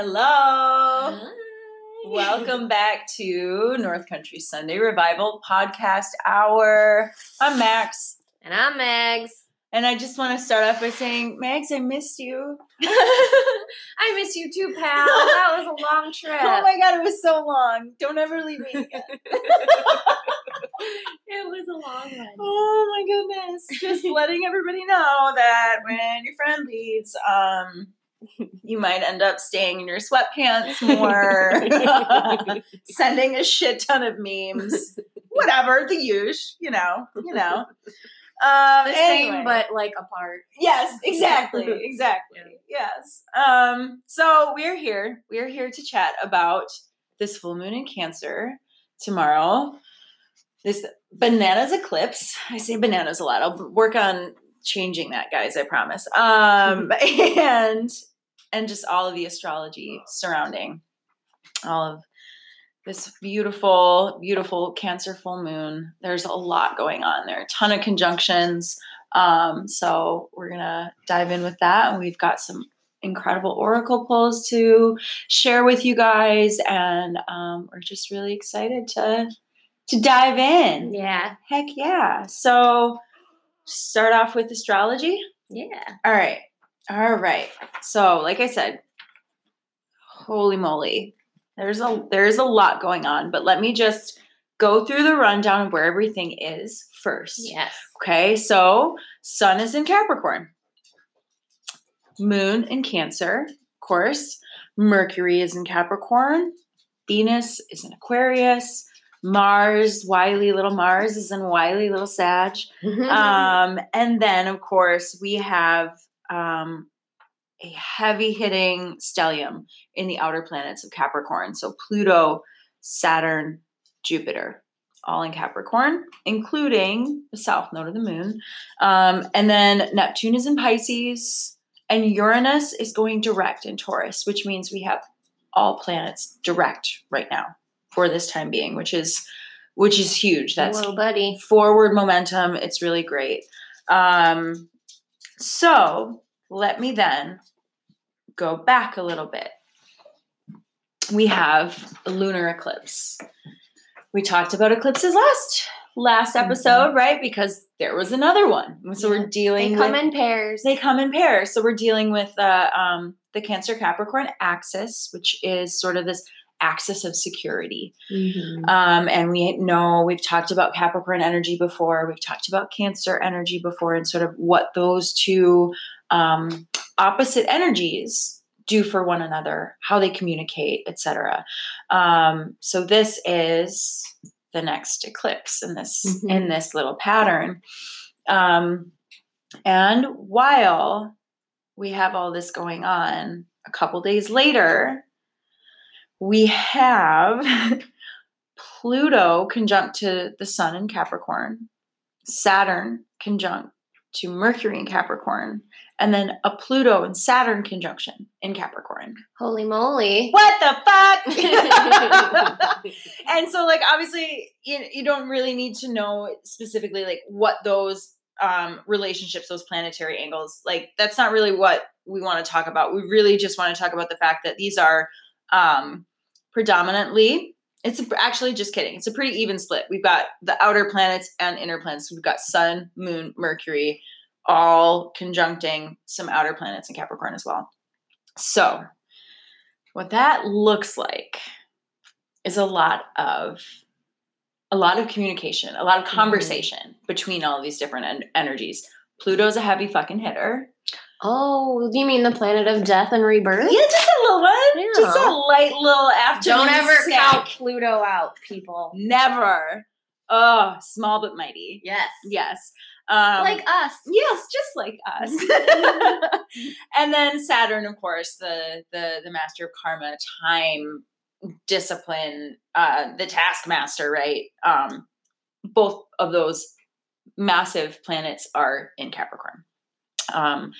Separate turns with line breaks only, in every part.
Hello.
Hi.
Welcome back to North Country Sunday Revival Podcast Hour. I'm Max.
And I'm Mags.
And I just want to start off by saying, Max, I missed you.
I miss you too, pal. That was a long trip.
Oh my God, it was so long. Don't ever leave me again.
it was a long one.
oh my goodness. Just letting everybody know that when your friend leaves, um, you might end up staying in your sweatpants more, sending a shit ton of memes, whatever, the use, you know, you know. Um,
The
anyway.
same, but like apart.
Yes, exactly, exactly. Yes. Um, so we're here. We're here to chat about this full moon in Cancer tomorrow. This bananas eclipse. I say bananas a lot. I'll work on changing that, guys. I promise. Um, and and just all of the astrology surrounding all of this beautiful, beautiful Cancer full moon. There's a lot going on there. are A ton of conjunctions. Um, so we're gonna dive in with that, and we've got some incredible oracle pulls to share with you guys, and um, we're just really excited to to dive in.
Yeah.
Heck yeah! So start off with astrology.
Yeah.
All right, all right. So like I said, holy moly, there's a there's a lot going on, but let me just go through the rundown of where everything is first.
Yes.
Okay, so Sun is in Capricorn, Moon in Cancer, of course. Mercury is in Capricorn, Venus is in Aquarius, Mars, wily little Mars, is in wily little Sag. Um, and then, of course, we have um, a heavy hitting stellium in the outer planets of Capricorn. So Pluto, Saturn, Jupiter, all in Capricorn, including the south node of the moon. Um, and then Neptune is in Pisces, and Uranus is going direct in Taurus, which means we have all planets direct right now for this time being, which is which is huge. That's
little buddy.
forward momentum. It's really great. Um, so let me then go back a little bit. We have a lunar eclipse. We talked about eclipses last last episode, right? Because there was another one. So
Yeah.
we're dealing
They come
with
in pairs.
they come in pairs. So we're dealing with uh, um, the Cancer Capricorn axis, which is sort of this axis of security.
Mhm.
Um, and we know we've talked about Capricorn energy before. We've talked about Cancer energy before, and sort of what those two um, opposite energies do for one another, how they communicate, etc. Um, so this is the next eclipse in this
Mhm.
in this little pattern. Um, and while we have all this going on, a couple days later, we have Pluto conjunct to the Sun in Capricorn, Saturn conjunct to Mercury in Capricorn, and then a Pluto and Saturn conjunction in Capricorn.
Holy moly.
What the fuck? and so, like, obviously, you, you don't really need to know specifically, like, what those um, relationships, those planetary angles, like, that's not really what we want to talk about. We really just want to talk about the fact that these are um, predominantly it's a, actually just kidding it's a pretty even split. We've got the outer planets and inner planets. We've got sun moon mercury all conjuncting some outer planets in capricorn as well. So what that looks like is a lot of a lot of communication a lot of conversation between all of these different en- energies. Pluto's a heavy fucking hitter
Oh, you mean the planet of death and rebirth?
yeah just a little one just a light little afternoon
Don't ever
snack.
count Pluto out, people.
Never. Oh, small but mighty.
Yes.
Yes. Um,
like us.
yes, just like us. and then Saturn, of course, the the the master of karma, time, discipline, uh, the taskmaster, right? Um, both of those massive planets are in Capricorn. Um,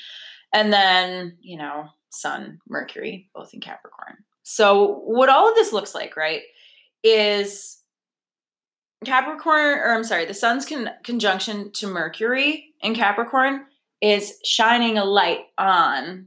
and then, you know, Sun, Mercury, both in Capricorn. So, what all of this looks like, right, is Capricorn, or I'm sorry, the Sun's con- conjunction to Mercury in Capricorn is shining a light on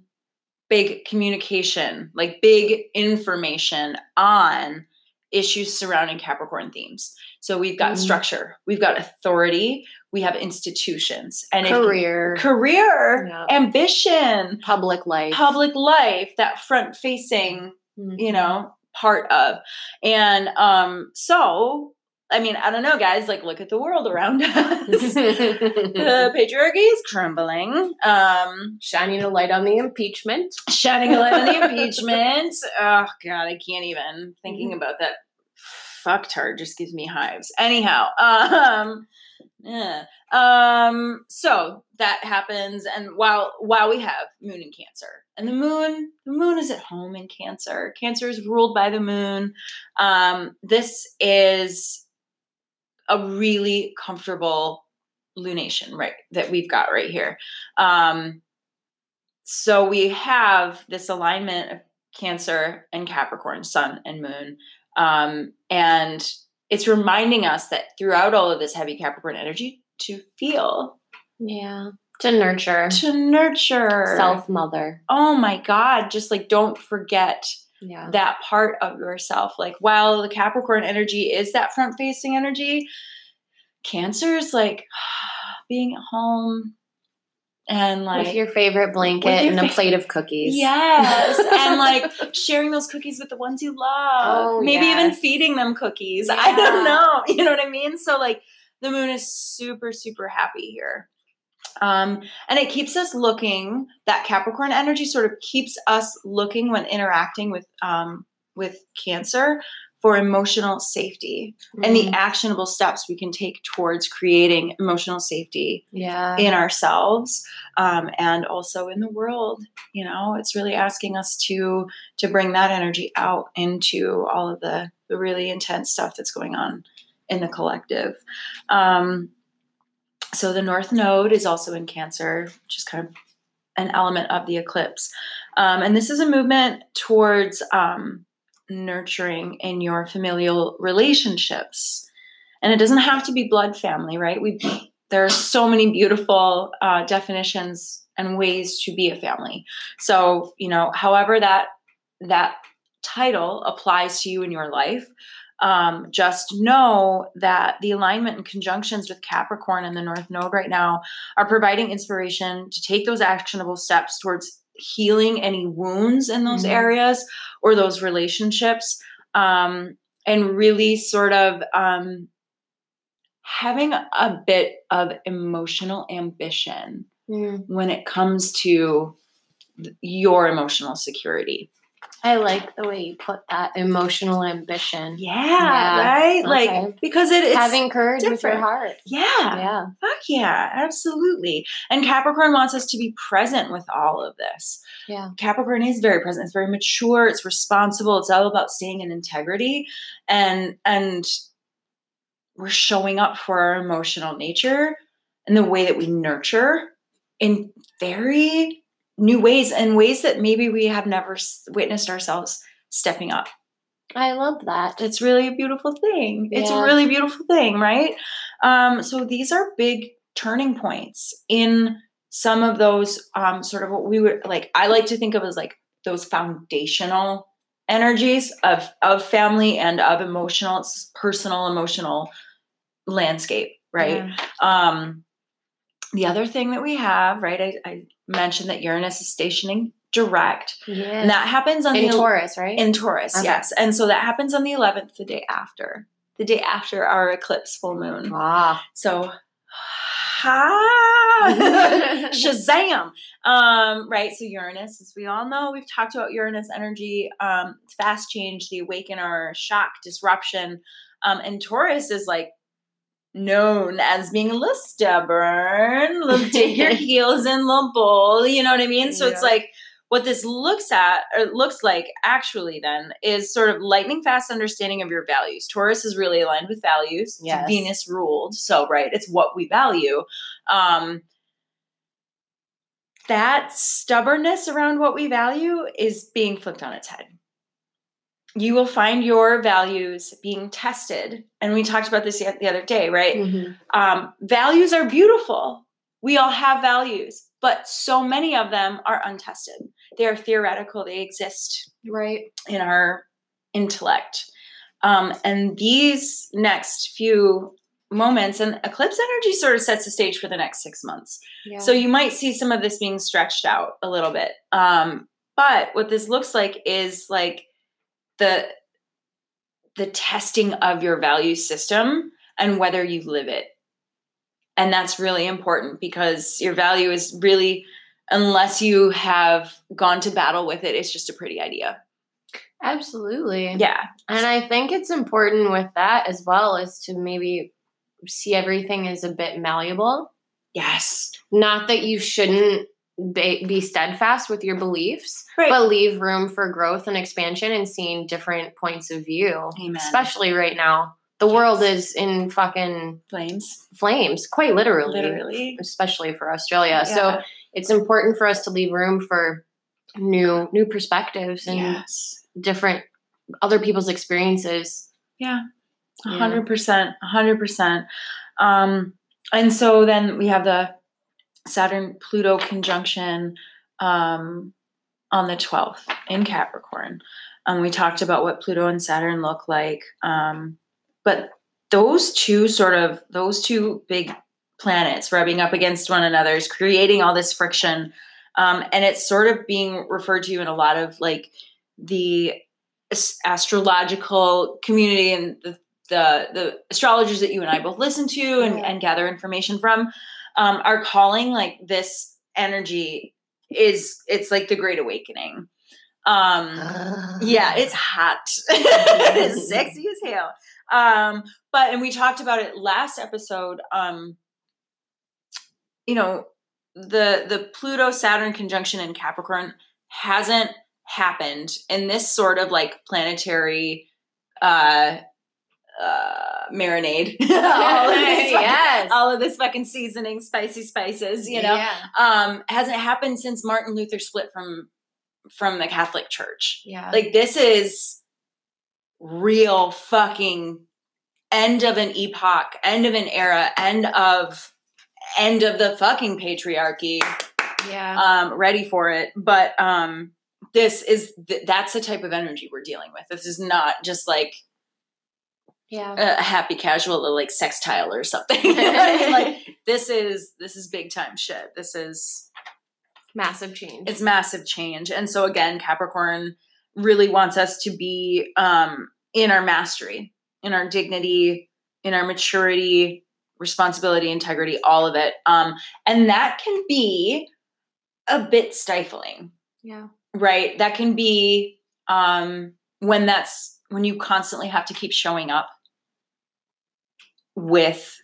big communication, like big information on issues surrounding Capricorn themes. So we've got
Mhm.
structure, we've got authority, we have institutions, and if-
Career,
career,
Yeah.
ambition,
public life,
public life, that front facing,
Mhm.
you know, part of. And um so I mean, I don't know guys, like look at the world around us. the patriarchy is crumbling. Um
Shining a light on the impeachment.
shining a light on the impeachment. Oh god, I can't even thinking about that Fucked fucktard just gives me hives. Anyhow, um yeah. Um so that happens and while while we have moon in cancer and the moon the moon is at home in cancer. Cancer is ruled by the moon. Um this is a really comfortable lunation right that we've got right here. Um so we have this alignment of Cancer and Capricorn, Sun and Moon. Um, and it's reminding us that throughout all of this heavy Capricorn energy, to feel,
Yeah. To nurture.
to nurture
Self mother.
Oh my God, just like don't forget
Yeah.
that part of yourself. Like, while the Capricorn energy is that front facing energy, Cancer is like being at home and like
With your favorite blanket
your
and a plate of cookies.
Yes, and like sharing those cookies with the ones you love.
Oh,
Maybe even feeding them cookies. I don't know. You know what I mean? So like the moon is super super happy here. Um and it keeps us looking that Capricorn energy sort of keeps us looking when interacting with um with Cancer for emotional safety and the
Mm,
actionable steps we can take towards creating emotional safety
yeah.
in ourselves um, and also in the world you know? It's really asking us to to bring that energy out into all of the the really intense stuff that's going on in the collective. Um, so the north node is also in cancer which is kind of an element of the eclipse. Um, and this is a movement towards um, nurturing in your familial relationships. And it doesn't have to be blood family right? We there are so many beautiful uh, definitions and ways to be a family. So you know however that that title applies to you in your life um, just know that the alignment and conjunctions with capricorn and the north node right now are providing inspiration to take those actionable steps towards healing any wounds in those
Mhm.
areas or those relationships um, and really sort of um, having a bit of emotional ambition
Mm,
when it comes to your emotional security.
I like the way you put that emotional ambition.
Yeah,
Yeah,
right?
okay.
Like because it, it's
Having courage with your heart.
yeah,
Yeah.
fuck yeah, absolutely. And Capricorn wants us to be present with all of this.
Yeah.
Capricorn is very present. It's very mature. It's responsible. It's all about staying in integrity, and and we're showing up for our emotional nature and the way that we nurture in very new ways and ways that maybe we have never s- witnessed ourselves stepping up.
I love that.
It's really a beautiful thing. It's a really beautiful thing, right? Um, so these are big turning points in some of those um, sort of what we would like. I like to think of as like those foundational energies of of family and of emotional, personal, emotional landscape, right?
Yeah.
Um, the other thing that we have, right? I, I mentioned that Uranus is stationing direct,
Yeah.
and that happens on
in
the
Taurus, right?
in Taurus,
Okay.
yes. And so that happens on the 11th, the day after, the day after our eclipse full moon.
ah.
So, ha, Shazam! Um, right. So Uranus, as we all know, we've talked about Uranus energy. Um, fast change, the awakener, shock, disruption. Um, and Taurus is like known as being a little stubborn, little dig your heels in, little bull. You know what I mean? So it's like what this looks at or looks like actually then is sort of lightning fast understanding of your values. Taurus is really aligned with values. It's
Yes.
Venus ruled. So right, it's what we value. Um that stubbornness around what we value is being flipped on its head. You will find your values being tested. And we talked about this the the other day, right?
Mhm.
Um, values are beautiful. We all have values. but so many of them are untested. They are theoretical, they exist
Right.
in our intellect. Um, and these next few moments and eclipse energy sort of sets the stage for the next six months.
Yeah.
So you might see some of this being stretched out a little bit. Um, but what this looks like is like the the testing of your value system and whether you live it. And that's really important because your value is really unless you have gone to battle with it, it's just a pretty idea.
Absolutely.
Yeah.
And I think it's important with that as well is to maybe see everything as a bit malleable.
Yes.
Not that you shouldn't be, be steadfast with your beliefs,
Right.
but leave room for growth and expansion and seeing different points of view.
Amen.
Especially right now. The world is in fucking
Flames.
flames, quite literally.
Literally.
Especially for Australia. So it's important for us to leave room for new new perspectives and
yes.
different other people's experiences.
Yeah. A hundred percent. A hundred percent. Um, and so then we have the Saturn Pluto conjunction um, on the 12th in Capricorn. Um, we talked about what Pluto and Saturn look like. Um, but those two sort of, those two big planets rubbing up against one another is creating all this friction. Um, and it's sort of being referred to in a lot of like the astrological community and the, the the astrologers that you and I both listen to and, and gather information from um, are calling like this energy is it's like the great awakening. Um, yeah, it's hot. it is sexy as hell. Um, but and we talked about it last episode. Um, you know, the the Pluto Saturn conjunction in Capricorn hasn't happened in this sort of like planetary uh uh marinade. all, of this fucking,
yes.
all of this fucking seasoning, spicy spices, you know
Yeah.
um hasn't happened since martin luther split from from the catholic church
Yeah.
like this is real fucking end of an epoch end of an era end of end of the fucking patriarchy
yeah.
um ready for it but um this is th- that's the type of energy we're dealing with this is not just like
yeah.
a happy casual like sextile or something You know I mean? like this is this is big time shit this is
Massive change.
it's massive change and so again capricorn really wants us to be um in our mastery in our dignity in our maturity responsibility integrity all of it um and that can be a bit stifling
yeah.
right that can be um when that's when you constantly have to keep showing up with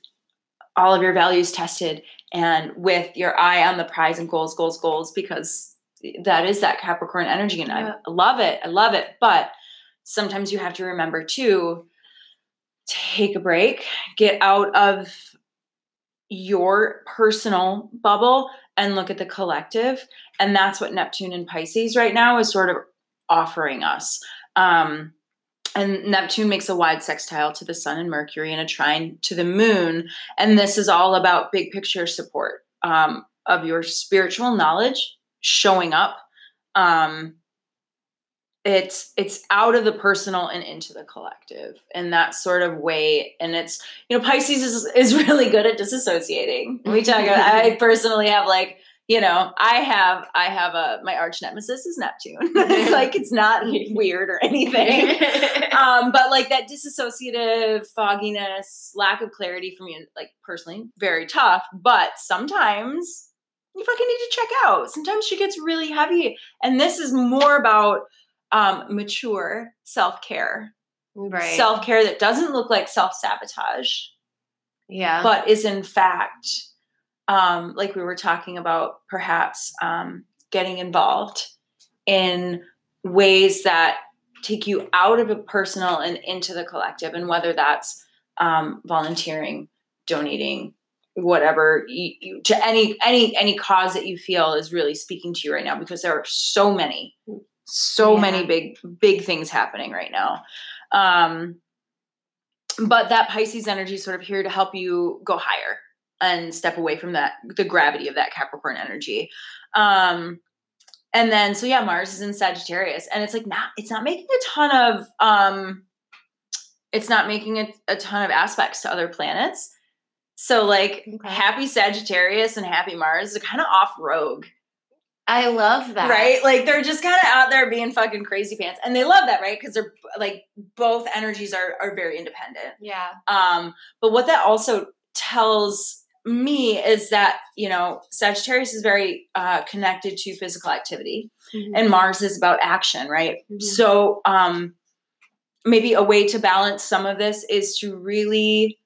all of your values tested and with your eye on the prize and goals goals goals because that is that capricorn energy and
Yeah.
i love it i love it. But sometimes you have to remember to take a break get out of your personal bubble and look at the collective. And that's what neptune and pisces right now is sort of offering us. Um, and neptune makes a wide sextile to the sun and mercury and a trine to the moon. And this is all about big picture support um, of your spiritual knowledge showing up. Um, it's it's out of the personal and into the collective in that sort of way. And it's you know pisces is, is really good at disassociating. We talk about i personally have like you know i have i have a my arch nemesis is neptune it's like it's not weird or anything um, but like that disassociative fogginess, lack of clarity for me, like personally, very tough. But sometimes you fucking need to check out. Sometimes she gets really heavy, and this is more about um, mature self care,
right.
self care that doesn't look like self sabotage,
yeah.
but is in fact, um, like we were talking about, perhaps um, getting involved in ways that take you out of a personal and into the collective and whether that's um, volunteering donating whatever you, you, to any any any cause that you feel is really speaking to you right now because there are so many so
Yeah.
many big big things happening right now um but that pisces energy is sort of here to help you go higher and step away from that the gravity of that Capricorn energy. Um and then so yeah, Mars is in Sagittarius and it's like not it's not making a ton of um it's not making a, a ton of aspects to other planets. So like okay. happy Sagittarius and happy Mars are kind of off rogue.
I love that.
Right? Like they're just kind of out there being fucking crazy pants. And they love that, right? Because they're like both energies are are very independent.
Yeah.
Um, but what that also tells me is that, you know, Sagittarius is very uh connected to physical activity mm-hmm. and Mars is about action, right? Mm-hmm. So um maybe a way to balance some of this is to really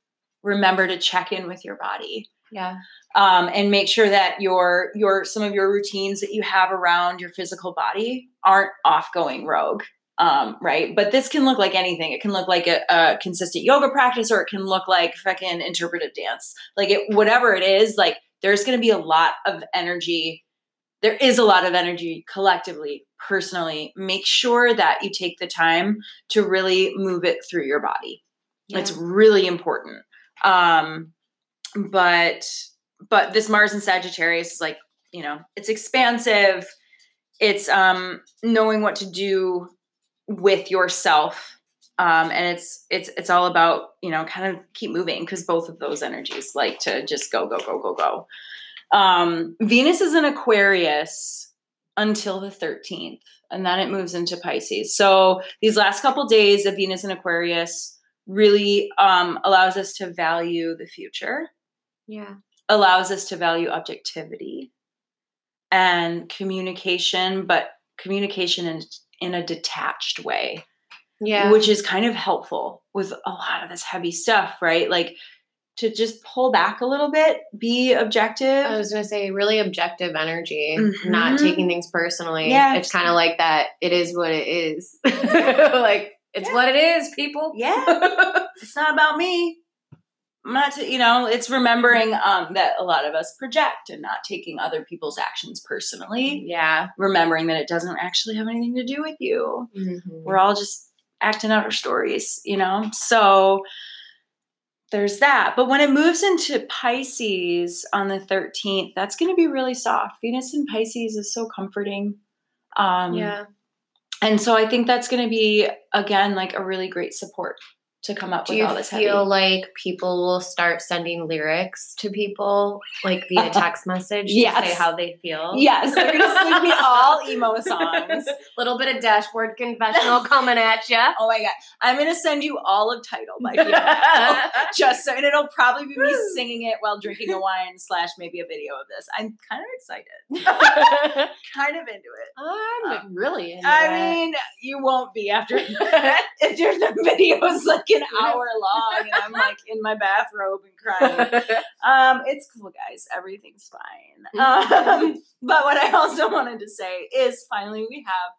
remember to check in with your body.
Yeah.
Um, and make sure that your your some of your routines that you have around your physical body aren't off going rogue. Um, right. But this can look like anything. It can look like a, a consistent yoga practice, or it can look like fucking interpretive dance. Like it, whatever it is, like there's going to be a lot of energy. There is a lot of energy collectively personally, make sure that you take the time to really move it through your body. Yeah. It's really important. Um, but but this Mars and Sagittarius is like, you know, it's expansive. It's um knowing what to do with yourself. Um, and it's it's it's all about you know kind of keep moving because both of those energies like to just go go go go go. Um, Venus is in Aquarius, until the 13th and then it moves into pisces so these last couple days of venus and aquarius really um, allows us to value the future
yeah
allows us to value objectivity and communication but communication in, in a detached way
yeah
which is kind of helpful with a lot of this heavy stuff right like to just pull back a little bit, be objective.
I was going to say really objective energy, mm-hmm. not taking things personally. Yeah. It's kind of like that it is what it is. like it's yeah. what it is, people.
Yeah. it's not about me. Not to, you know, it's remembering um, that a lot of us project and not taking other people's actions personally.
Yeah.
Remembering that it doesn't actually have anything to do with you. Mm-hmm. We're all just acting out our stories, you know? So there's that. But when it moves into Pisces on the 13th, that's going to be really soft. Venus in Pisces is so comforting.
Um, yeah.
And so I think that's going to be, again, like a really great support to come up
Do
with all this.
Do you feel like people will start sending lyrics to people like via text message yes. to say how they feel?
Yes, they're gonna send me all emo songs.
Little bit of dashboard confessional coming at you.
Oh my god, I'm gonna send you all of title by just so, and it'll probably be me singing it while drinking a wine slash maybe a video of this. I'm kind of excited, kind of into it.
I'm um, really into
I mean, you won't be after if your the videos like an hour long and I'm like in my bathrobe and crying. Um, it's cool, guys. Everything's fine. Um, but what I also wanted to say is finally we have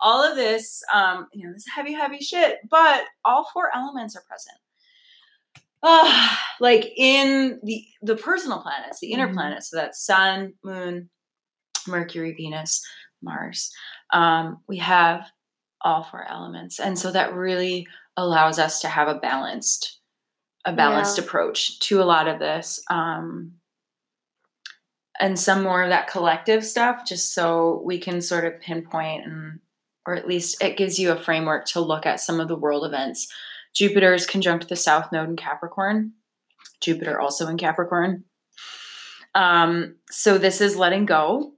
all of this, um, you know, this heavy, heavy shit, but all four elements are present. Uh, like in the the personal planets, the inner mm-hmm. planets, so that's Sun, Moon, Mercury, Venus, Mars. Um, we have all four elements, and so that really allows us to have a balanced a balanced yeah. approach to a lot of this um, and some more of that collective stuff just so we can sort of pinpoint and or at least it gives you a framework to look at some of the world events. Jupiter is conjunct the south node in capricorn. Jupiter also in capricorn. Um, so this is letting go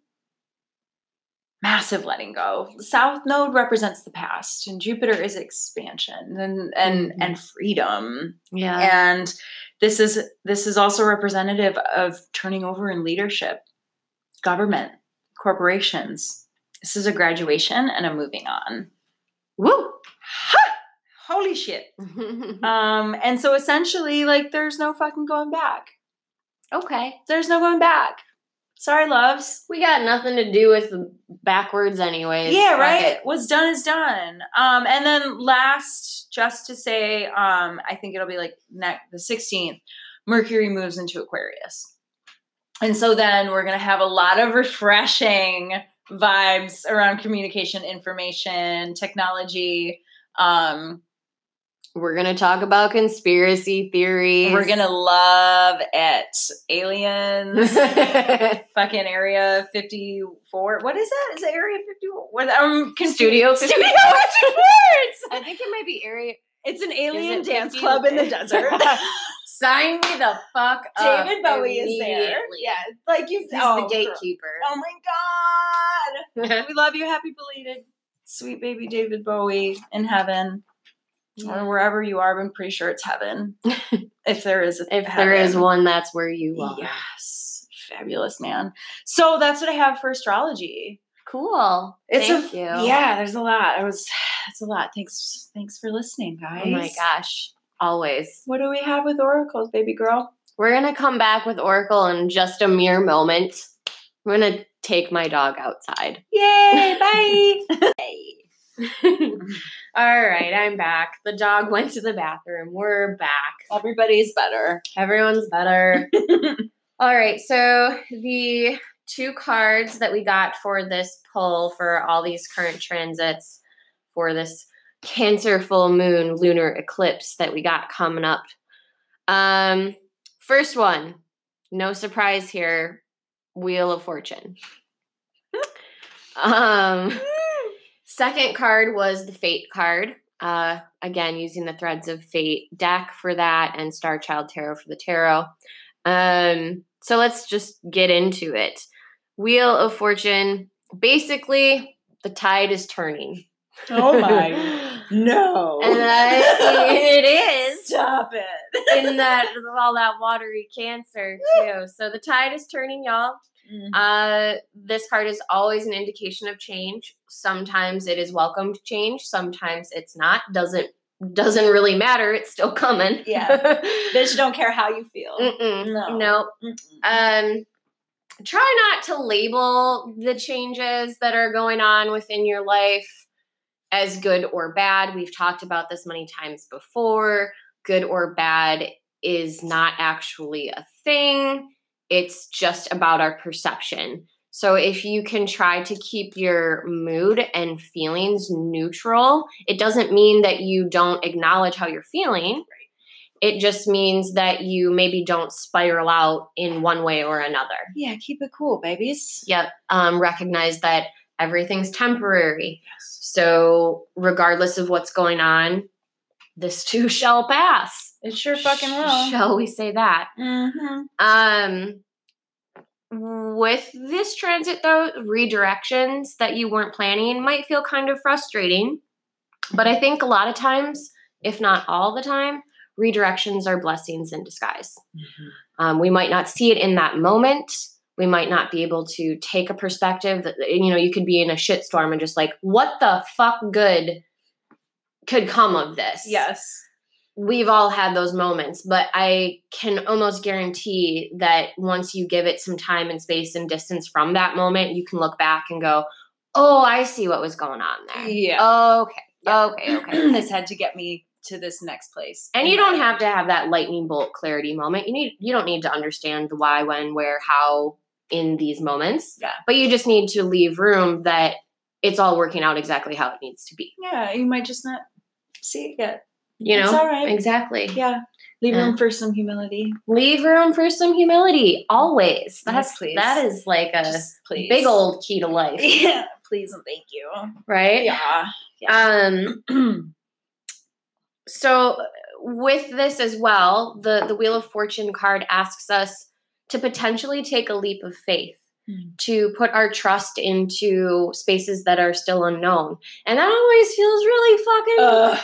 massive letting go. The south node represents the past and Jupiter is expansion and and mm-hmm. and freedom.
Yeah.
And this is this is also representative of turning over in leadership, government, corporations. This is a graduation and a moving on.
Woo!
Ha! Holy shit. um and so essentially like there's no fucking going back.
Okay.
There's no going back. Sorry, loves.
We got nothing to do with backwards, anyways.
Yeah, Fuck right. It. What's done is done. Um, and then last, just to say, um, I think it'll be like next the sixteenth. Mercury moves into Aquarius, and so then we're gonna have a lot of refreshing vibes around communication, information, technology. Um,
We're gonna talk about conspiracy theories.
We're gonna love it. Aliens. fucking Area 54. What is that? Is it Area 54? What um
Studio 54.
Studio 54.
I think it might be Area
It's an alien dance 50? club in the desert.
Sign me the fuck
up. David Bowie is there. Yeah. Like you
He's oh, the gatekeeper.
Oh my god. we love you. Happy belated sweet baby David Bowie in heaven or wherever you are. I'm pretty sure it's heaven. if there is,
if heaven. there is one, that's where you are.
Yes, fabulous man. So that's what I have for astrology.
Cool.
It's Thank a, you. Yeah, there's a lot. I was. It's a lot. Thanks. Thanks for listening, guys.
Oh my gosh. Always.
What do we have with oracles, baby girl?
We're gonna come back with oracle in just a mere moment. I'm gonna take my dog outside.
Yay! Bye.
All right, I'm back. The dog went to the bathroom. We're back.
Everybody's better.
Everyone's better. all right, so the two cards that we got for this pull for all these current transits for this Cancer full moon lunar eclipse that we got coming up. Um, first one, no surprise here, Wheel of Fortune. um, Second card was the Fate card. Uh, again, using the Threads of Fate deck for that and Star Child Tarot for the tarot. Um, so let's just get into it. Wheel of Fortune. Basically, the tide is turning.
Oh my no!
And it is.
Stop it.
in that all that watery Cancer too. So the tide is turning, y'all. Mm-hmm. Uh, this card is always an indication of change. Sometimes it is welcome to change. Sometimes it's not. Doesn't doesn't really matter. It's still coming.
Yeah, bitch. Don't care how you feel.
Mm-mm. No. Nope. Um, try not to label the changes that are going on within your life as good or bad. We've talked about this many times before. Good or bad is not actually a thing it's just about our perception. So if you can try to keep your mood and feelings neutral, it doesn't mean that you don't acknowledge how you're feeling. It just means that you maybe don't spiral out in one way or another.
Yeah, keep it cool, babies.
Yep. Um, recognize that everything's temporary. Yes. So regardless of what's going on, this too shall pass.
It sure fucking will.
Shall we say that?
Mm-hmm.
Um, with this transit, though, redirections that you weren't planning might feel kind of frustrating. But I think a lot of times, if not all the time, redirections are blessings in disguise. Mm-hmm. Um, we might not see it in that moment. We might not be able to take a perspective that, you know, you could be in a shitstorm and just like, what the fuck good could come of this.
Yes.
We've all had those moments, but I can almost guarantee that once you give it some time and space and distance from that moment, you can look back and go, "Oh, I see what was going on there."
Yeah.
Okay. Yeah. Okay. Okay.
this had to get me to this next place.
And you don't have to have that lightning bolt clarity moment. You need you don't need to understand the why, when, where, how in these moments.
Yeah.
But you just need to leave room that it's all working out exactly how it needs to be.
Yeah, you might just not see it yet.
You know,
it's all right.
Exactly.
Yeah. Leave room for some humility.
Leave room for some humility. Always. That's yes, that is like a big old key to life.
Yeah. Please and thank you.
Right?
Yeah.
yeah. Um so with this as well, the the Wheel of Fortune card asks us to potentially take a leap of faith Mm. to put our trust into spaces that are still unknown. And that always feels really fucking uh,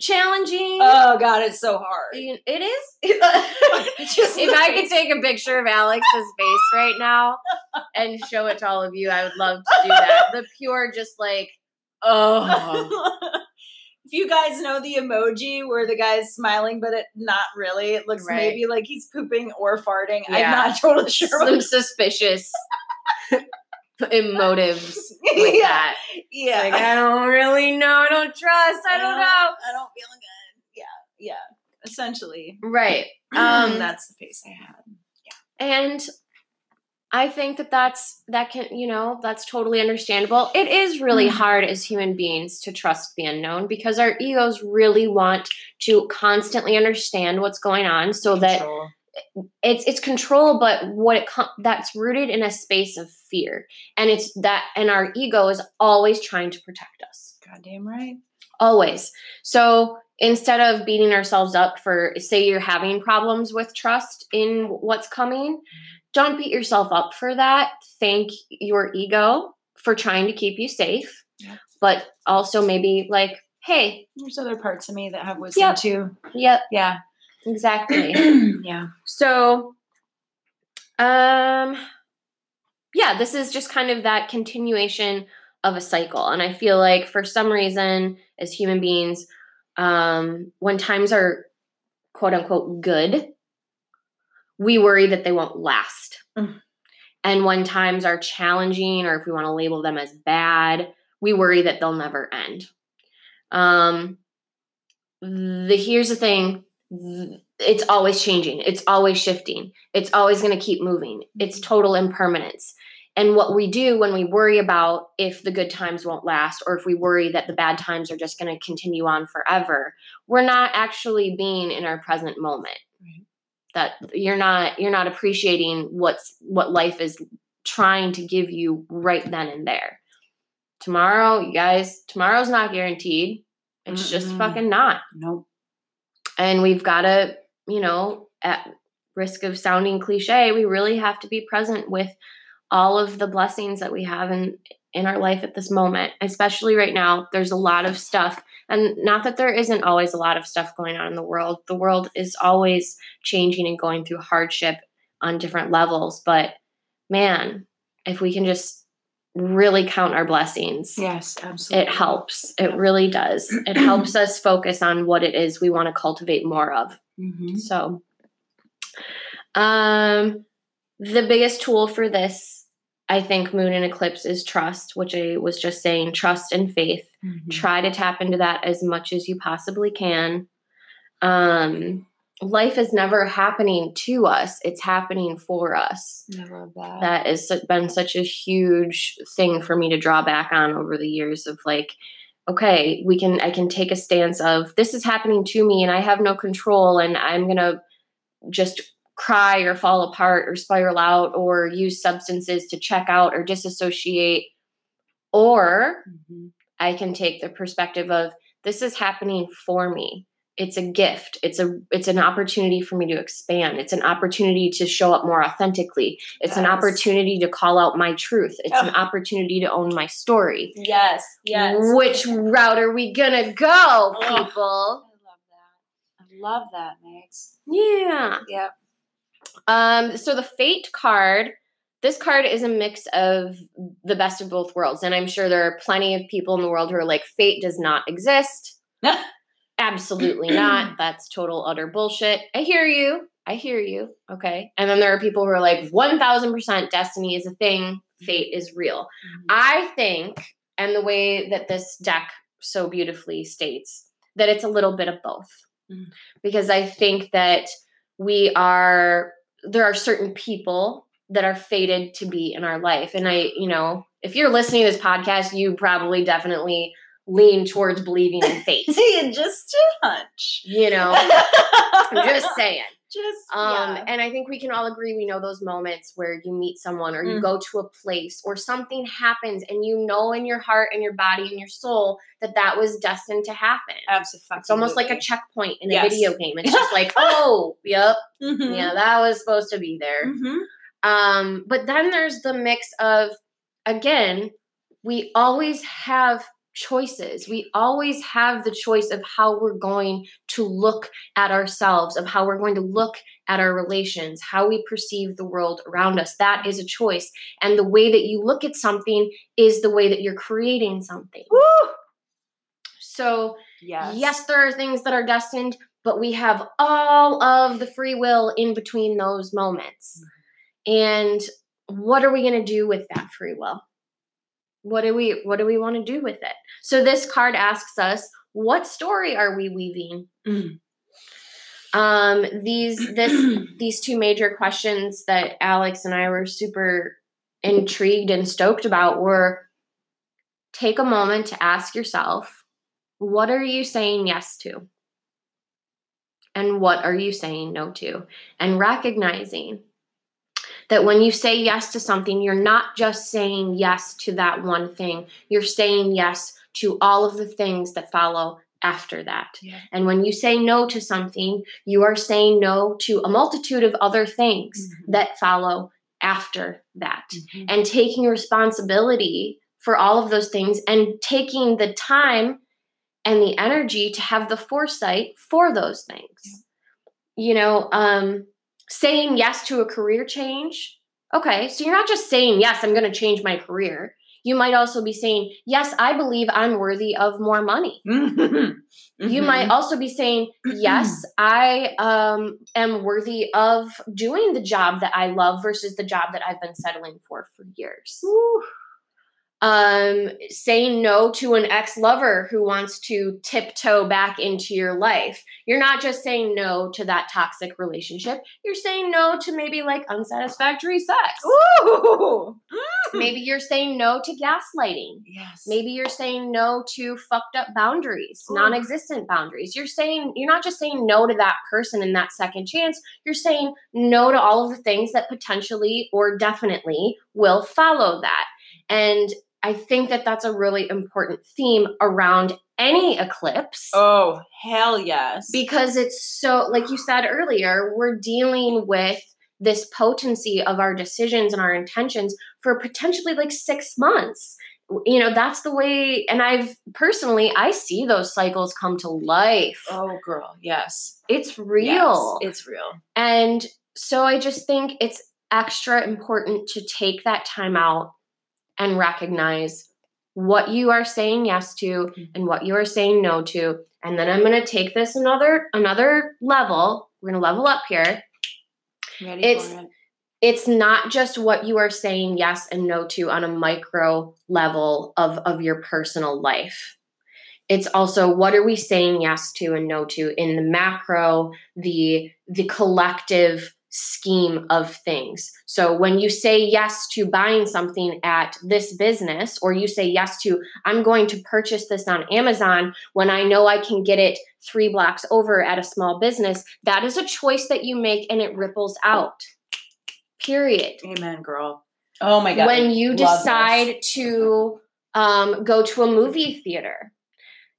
challenging.
Oh god, it's so hard.
It is. Just if I could take a picture of Alex's face right now and show it to all of you, I would love to do that. The pure just like oh
if you guys know the emoji where the guy's smiling, but it not really, it looks right. maybe like he's pooping or farting. Yeah. I'm not totally sure.
Some suspicious emotives with yeah. that.
Yeah.
Like, I don't really know. I don't trust. I, I don't, know. I
don't feel good. Yeah. Yeah. Essentially.
Right.
Um, that's the face I had.
Yeah. And I think that that's that can you know that's totally understandable. It is really
Mm.
hard as human beings to trust the unknown because our egos really want to constantly understand what's going on so that
Control.
It's it's control but what it com- that's rooted in a space of fear and it's that and our ego is always trying to protect us
Goddamn right.
always so instead of beating ourselves up for say you're having problems with trust in what's coming don't beat yourself up for that thank your ego for trying to keep you safe
Yeah.
but also maybe like hey
There's other parts of me that have wisdom
Yep.
too.
yep
Yeah.
Exactly
yeah.
So, um, yeah, this is just kind of that continuation of a cycle. And I feel like for some reason, as human beings, um, when times are quote unquote good, we worry that they won't last.
Mm.
And when times are challenging, or if we want to label them as bad, we worry that they'll never end. Um, the here's the thing th- it's always changing. It's always shifting. It's always going to keep moving. It's mm-hmm. total impermanence. And what we do when we worry about if the good times won't last or if we worry that the bad times are just going to continue on forever we're not actually being in our present moment.
Right.
that you're not you're not appreciating what's what life is trying to give you right then and there. Tomorrow you guys tomorrow's not guaranteed. It's just
Mm-mm.
fucking not.
Nope.
And we've got to you know at risk of sounding cliche we really have to be present with all of the blessings that we have in in our life at this moment especially right now there's a lot of stuff. And not that there isn't always a lot of stuff going on in the world the world is always changing and going through hardship on different levels but man if we can just really count our blessings
Yes, absolutely.
it helps it really does it helps us focus on what it is we want to cultivate more of
Mhm.
so um the biggest tool for this i think moon and eclipse is trust which i was just saying trust and faith
Mhm.
try to tap into that as much as you possibly can um life is never happening to us it's happening for us
I love that.
that has been such a huge thing for me to draw back on over the years of like okay we can i can take a stance of this is happening to me and i have no control and i'm gonna just cry or fall apart or spiral out or use substances to check out or disassociate or
Mhm.
i can take the perspective of this is happening for me it's a gift it's a it's an opportunity for me to expand it's an opportunity to show up more authentically it's an opportunity to call out my truth it's an
Oh.
opportunity to own my story
Yes. Yes.
which route are we gonna go people
I love that. I love that, Max.
yeah
Yep.
Um, so the fate card, this card is a mix of the best of both worlds. And I'm sure there are plenty of people in the world who are like, fate does not exist. Absolutely not. That's total utter bullshit. I hear you. I hear you. Okay. And then there are people who are like, 1000% destiny is a thing, fate is real. I think, and the way that this deck so beautifully states, that it's a little bit of both.
Mm.
Because I think that we are, there are certain people that are fated to be in our life. And I, you know, if you're listening to this podcast, you probably definitely lean towards believing in fate.
See, just a hunch.
you know, just saying.
Just
Um,
yeah.
and I think we can all agree we know those moments where you meet someone or you
Mm.
go to a place or something happens and you know in your heart and your body and your soul that that was destined to happen.
Absolutely.
It's almost like a checkpoint in a
Yes.
video game. It's just like, oh, yep,
Mhm.
yeah, that was supposed to be there.
Mhm.
Um, but then there's the mix of, again, we always have choices. We always have the choice of how we're going to look at ourselves, of how we're going to look at our relations, how we perceive the world around us. That is a choice. And the way that you look at something is the way that you're creating something.
Woo!
So,
Yes.
yes, there are things that are destined, but we have all of the free will in between those moments. Mm-hmm. And what are we going to do with that free will? What do we what do we want to do with it? So this card asks us, what story are we weaving?
Mm.
Um, these this these two major questions that Alex and I were super intrigued and stoked about were take a moment to ask yourself, what are you saying yes to? And what are you saying no to? And recognizing that when you say yes to something, you're not just saying yes to that one thing, you're saying yes to all of the things that follow after that. Yeah. And when you say no to something, you are saying no to a multitude of other things mm-hmm. that follow after that. Mm-hmm. And taking responsibility for all of those things and taking the time and the energy to have the foresight for those things. You know, um, saying yes to a career change. Okay, so you're not just saying, yes, I'm going to change my career. You might also be saying, yes, I believe I'm worthy of more money. Mm-hmm. You might mm-hmm. also be saying, yes, I um, am worthy of doing the job that I love versus the job that I've been settling for for years. Ooh um, saying no to an ex lover who wants to tiptoe back into your life. You're not just saying no to that toxic relationship, you're saying no to maybe like unsatisfactory sex. Ooh. Maybe you're saying no to gaslighting.
Yes.
Maybe you're saying no to fucked up boundaries, non existent boundaries. You're saying, you're not just saying no to that person in that second chance, you're saying no to all of the things that potentially or definitely will follow that. And I think that that's a really important theme around any eclipse.
Oh, hell yes.
Because it's so, like you said earlier, we're dealing with this potency of our decisions and our intentions for potentially like six months. You know, that's the way, and I've personally, I see those cycles come to life.
Oh, girl, yes.
It's real.
Yes, it's real.
And so I just think it's extra important to take that time out and recognize what you are saying yes to mm-hmm. and what you are saying no to and then i'm going to take this another another level we're going to level up here Ready it's it. it's not just what you are saying yes and no to on a micro level of of your personal life it's also what are we saying yes to and no to in the macro the the collective scheme of things. So when you say yes to buying something at this business, or you say yes to, I'm going to purchase this on Amazon when I know I can get it three blocks over at a small business, that is a choice that you make and it ripples out. Period.
Amen, girl. Oh my God.
When you decide to um, go to a movie theater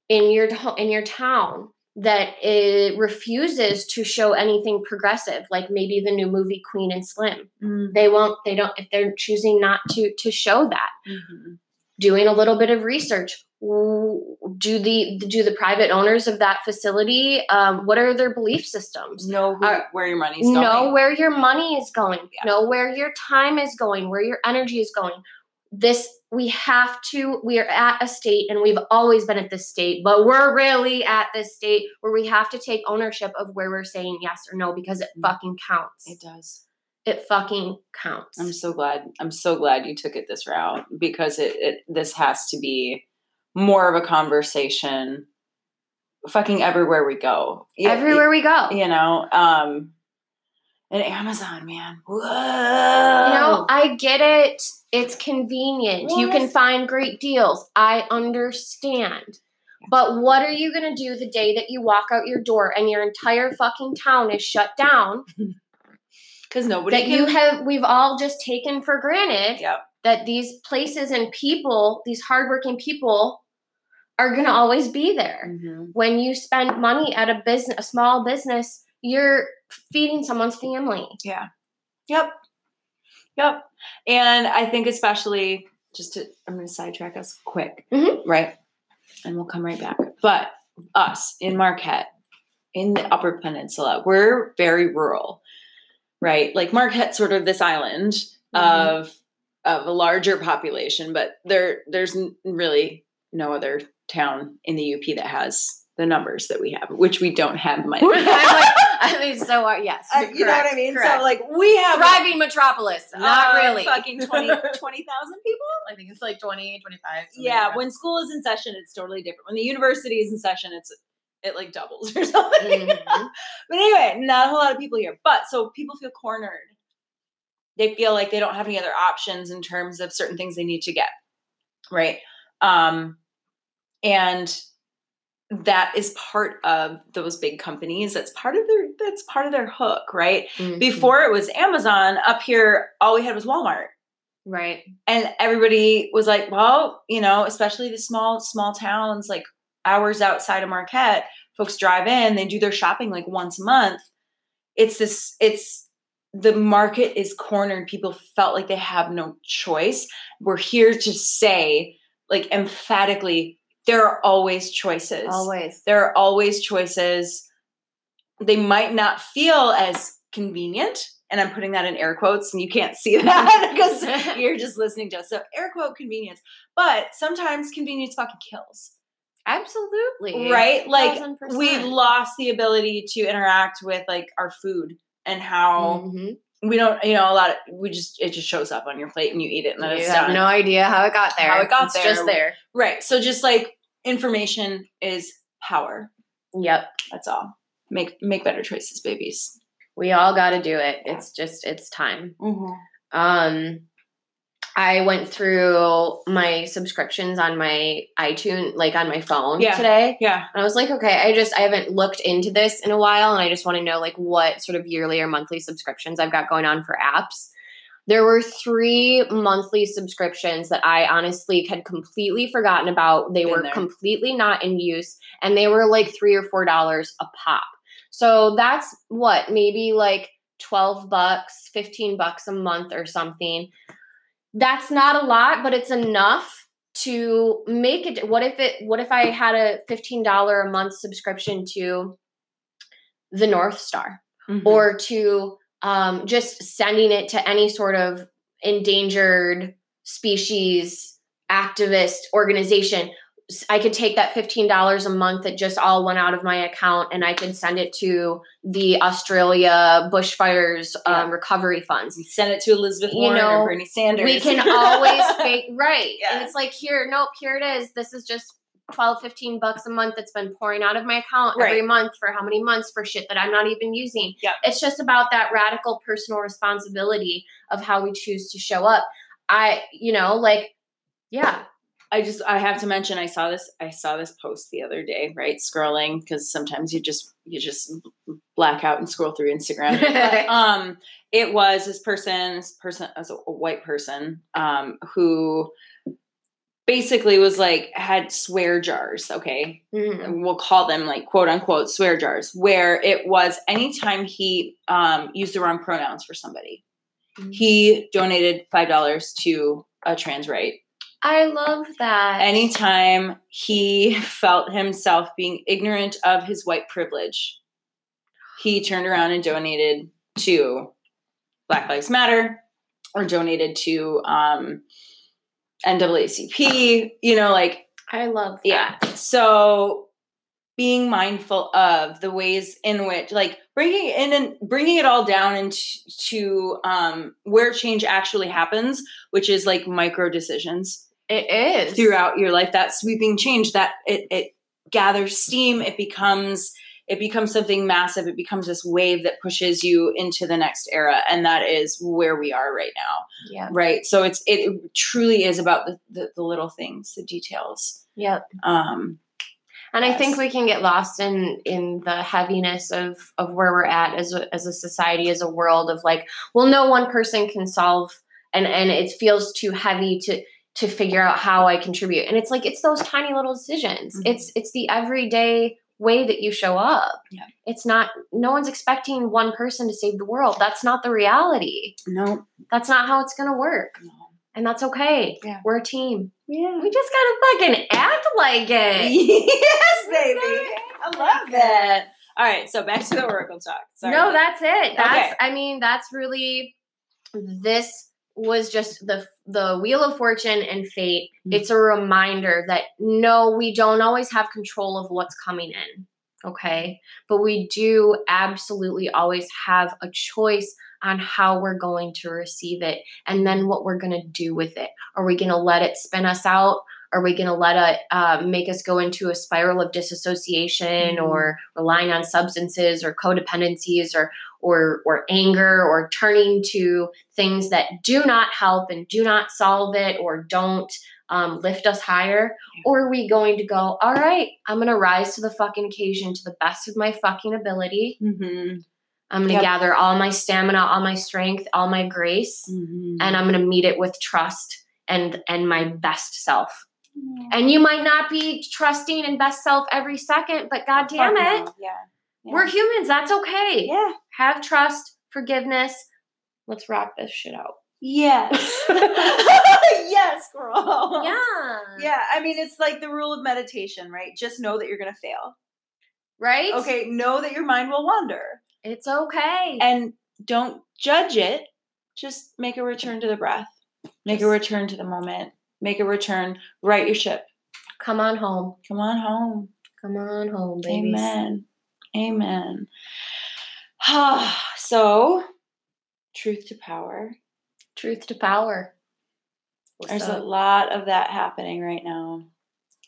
in your in your town that it refuses to show anything progressive like maybe the new movie queen and slim. Mm-hmm. they won't they don't if they're choosing not to to show that. Mm-hmm. doing a little bit of research. Do the do the private owners of that facility um, what are their belief systems?
Know who, are, where your money's going.
know where your money is going. Yeah. know where your time is going where your energy is going this we have to we are at a state and we've always been at this state but we're really at this state where we have to take ownership of where we're saying yes or no because it mm. fucking counts.
It does.
It fucking counts.
I'm so glad i'm so glad you took it this route because it, it this has to be more of a conversation fucking everywhere we go.
Everywhere we go.
You know um and amazon man Whoa.
you know i get it it's convenient. You can find great deals. I understand. But what are you going to do the day that you walk out your door and your entire fucking town is shut down?
Because nobody
that can... you have we've all just taken for granted
yep.
that these places and people, these hardworking people, are going to always be there. Mm-hmm. When you spend money at a business, a small business, you're feeding someone's family.
Yeah. Yep. Yep. And I think especially just to I'm going to sidetrack us quick, mm-hmm. right? And we'll come right back. But us in Marquette, in the Upper Peninsula, we're very rural, right? Like Marquette's sort of this island mm-hmm. of of a larger population, but there there's really no other town in the UP that has the numbers that we have, which we don't have money. I'm
like, I mean, so uh, yes,
uh, you know what I mean. Correct. So like we have
thriving metropolis, not really.
Fucking 20 20,000 people.
I think it's like 20, 25.
Yeah, like when school is in session, it's totally different. When the university is in session, it's it like doubles or something.
Mhm.
but anyway, not a whole lot of people here. But so people feel cornered. They feel like they don't have any other options in terms of certain things they need to get. Right. Um, and that is part of those big companies. That's part of their that's part of their hook, right?
Mhm.
Before it was Amazon, up here all we had was Walmart.
right.
And everybody was like, well, you know, especially the small, small towns like hours outside of Marquette, folks drive in, they do their shopping like once a month. It's this, it's the market is cornered. People felt like they have no choice. We're here to say, like, emphatically, there are always choices.
Always.
There are always choices. They might not feel as convenient. And I'm putting that in air quotes, and you can't see that because you're just listening to us. So, air quote convenience. But sometimes convenience fucking kills,
Absolutely.
right? Like,
1000%.
we've lost the ability to interact with like our food and how
Mhm.
we don't, you know, a lot of we just it just shows up on your plate and you eat it and then
You
it's
have
done.
no idea how it got there.
How it got
it's
there.
just there.
right. So, just like information is power.
Yep.
That's all. Make make better choices, babies.
We all got to do it. It's just it's time.
Mm-hmm.
Um I went through my subscriptions on my iTunes like on my phone
Yeah.
today.
Yeah.
And I was like, okay, I just I haven't looked into this in a while and I just want to know like what sort of yearly or monthly subscriptions I've got going on for apps. There were three monthly subscriptions that I honestly had completely forgotten about. They
Been
were
there.
completely not in use and they were like 3 or 4 dollars a pop. So that's what, maybe like 12 bucks, 15 bucks a month or something. That's not a lot, but it's enough to make it what if it what if I had a $15 a month subscription to the North Star
Mm-hmm.
or to um, just sending it to any sort of endangered species activist organization. I could take that $15 a month that just all went out of my account and I could send it to the Australia bushfires um, recovery funds.
We send it to Elizabeth
You
Warren
know,
or Bernie Sanders.
We can always fake right.
Yeah.
And it's like here, nope, here it is. This is just 12, 15 bucks a month that's been pouring out of my account every month for how many months for shit that I'm not even using.
Yep.
It's just about that radical personal responsibility of how we choose to show up. I, you know, like, yeah.
I just I have to mention I saw this I saw this post the other day, right? Scrolling because sometimes you just you just black out and scroll through Instagram. But, um it was this person, this person as a white person, um, who basically was like had swear jars, okay?
Mhm.
we'll call them like quote unquote swear jars, where it was anytime he um, used the wrong pronouns for somebody,
Mhm.
he donated five dollars to a trans right.
I love that.
Anytime he felt himself being ignorant of his white privilege, he turned around and donated to Black Lives Matter or donated to um, NAACP. You know, like
I love that.
yeah. So being mindful of the ways in which like bringing it in and bringing it all down into to, um where change actually happens which is like micro decisions
It is.
throughout your life that sweeping change that it, it gathers steam it becomes it becomes something massive it becomes this wave that pushes you into the next era and that is where we are right now
Yeah.
right so it's it, truly is about the, the the little things the details
Yep.
um
And I think we can get lost in in the heaviness of of where we're at as a, as a society, as a world of like, well, no one person can solve, and and it feels too heavy to to figure out how I contribute. And it's like it's those tiny little decisions.
Mhm.
It's it's the everyday way that you show up.
Yeah.
It's not. No one's expecting one person to save the world. That's not the reality.
no
That's not how it's gonna work.
no
And that's okay.
Yeah.
We're a team.
yeah
We just gotta fucking act like it.
yes baby i love that all right so back to the oracle talk Sorry.
No, that's it. That's
Okay.
I mean, that's really this was just the the wheel of fortune and fate.
Mhm.
It's a reminder that no, we don't always have control of what's coming in. Okay? But we do absolutely always have a choice on how we're going to receive it and then what we're going to do with it. Are we going to let it spin us out? Are we going to let it uh, make us go into a spiral of disassociation
Mhm.
or relying on substances or codependencies or or or anger or turning to things that do not help and do not solve it or don't um, lift us higher or are we going to go all right i'm going to rise to the fucking occasion to the best of my fucking ability
Mm-hmm.
i'm going to
Yep.
gather all my stamina all my strength all my grace
Mm-hmm.
and i'm going to meet it with trust and and my best self and you might not be trusting and best self every second but god damn it.
Yeah. yeah.
we're humans that's okay
yeah.
have trust forgiveness let's rock this shit out
Yes. yes, girl.
yeah
Yeah. I mean, it's like the rule of meditation, right? Just know that you're going to fail.
right
Okay. Know that your mind will wander
it's okay
and don't judge it. Just make a return to the breath, make a return to the moment, make a return, right your ship.
come on home
Come on home.
come on home babies
Amen. Amen. so, truth to power.
truth to power What's
There's a lot of that happening right now.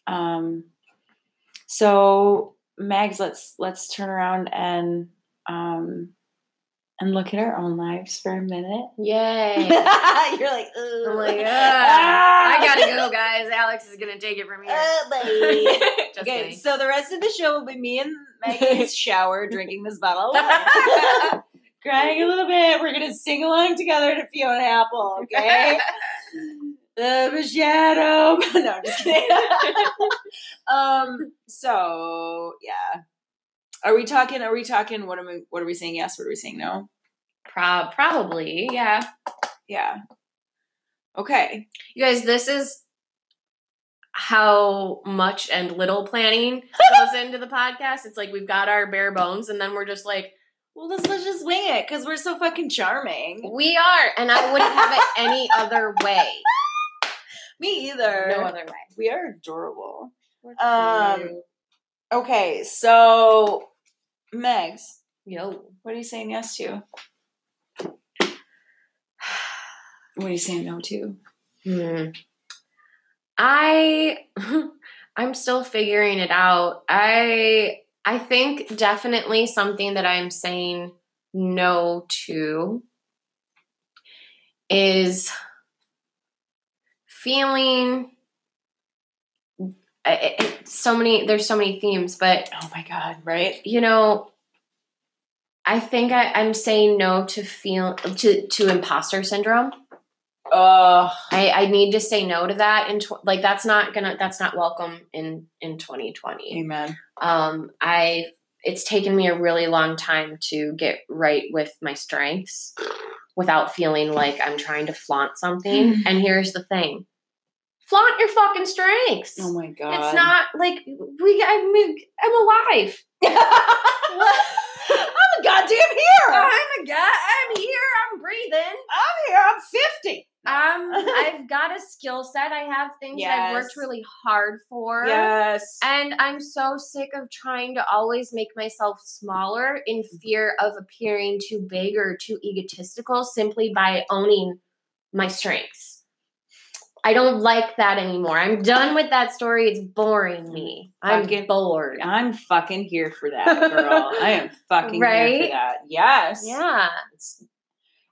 Um, so Mags, let's let's turn around and um, and look at our own lives for a minute.
yay
You're like, Ugh.
I'm like,
Ah!
I gotta go, guys. Alex is gonna take it from here.
Uh, okay, so the rest of the show will be me and Megan's shower drinking this bottle of wine. Crying a little bit. We're gonna sing along together to Fiona Apple, okay? the shadow. no, I'm just kidding. um. So yeah, are we talking? Are we talking? What am I? What are we saying? Yes. What are we saying? No.
Pro- probably, yeah.
Yeah. Okay.
You guys, this is how much and little planning goes into the podcast. It's like we've got our bare bones, and then we're just like,
Well, let's let's just wing it because we're so fucking charming.
we are, and I wouldn't have it any other way.
Me either.
No other way.
We are adorable. Um. Okay, so Mags,
yo,
what are you saying yes to? What are you saying no to?
Hmm. I I'm still figuring it out. I I think definitely something that I'm saying no to is feeling I- I- so many there's so many themes but
Oh my god, right?
you know i think I, i'm saying no to feel to to imposter syndrome.
Oh,
I, I need to say no to that and tw- like that's not gonna that's not welcome in in 2020
amen.
um i it's taken me a really long time to get right with my strengths without feeling like i'm trying to flaunt something. And here's the thing flaunt your fucking strengths
Oh my god.
it's not like we i mean i'm alive
I'm a goddamn here.
i'm a guy i'm here i'm breathing
I'm here. I'm 50.
um i've got a skill set i have things that i've worked really hard for
Yes.
And I'm so sick of trying to always make myself smaller in fear of appearing too big or too egotistical simply by owning my strengths. I don't like that anymore. I'm done with that story. It's boring me. I'm
Fucking-
bored.
I'm fucking here for that, girl. I am fucking here for that. Yes.
Yeah.
It's,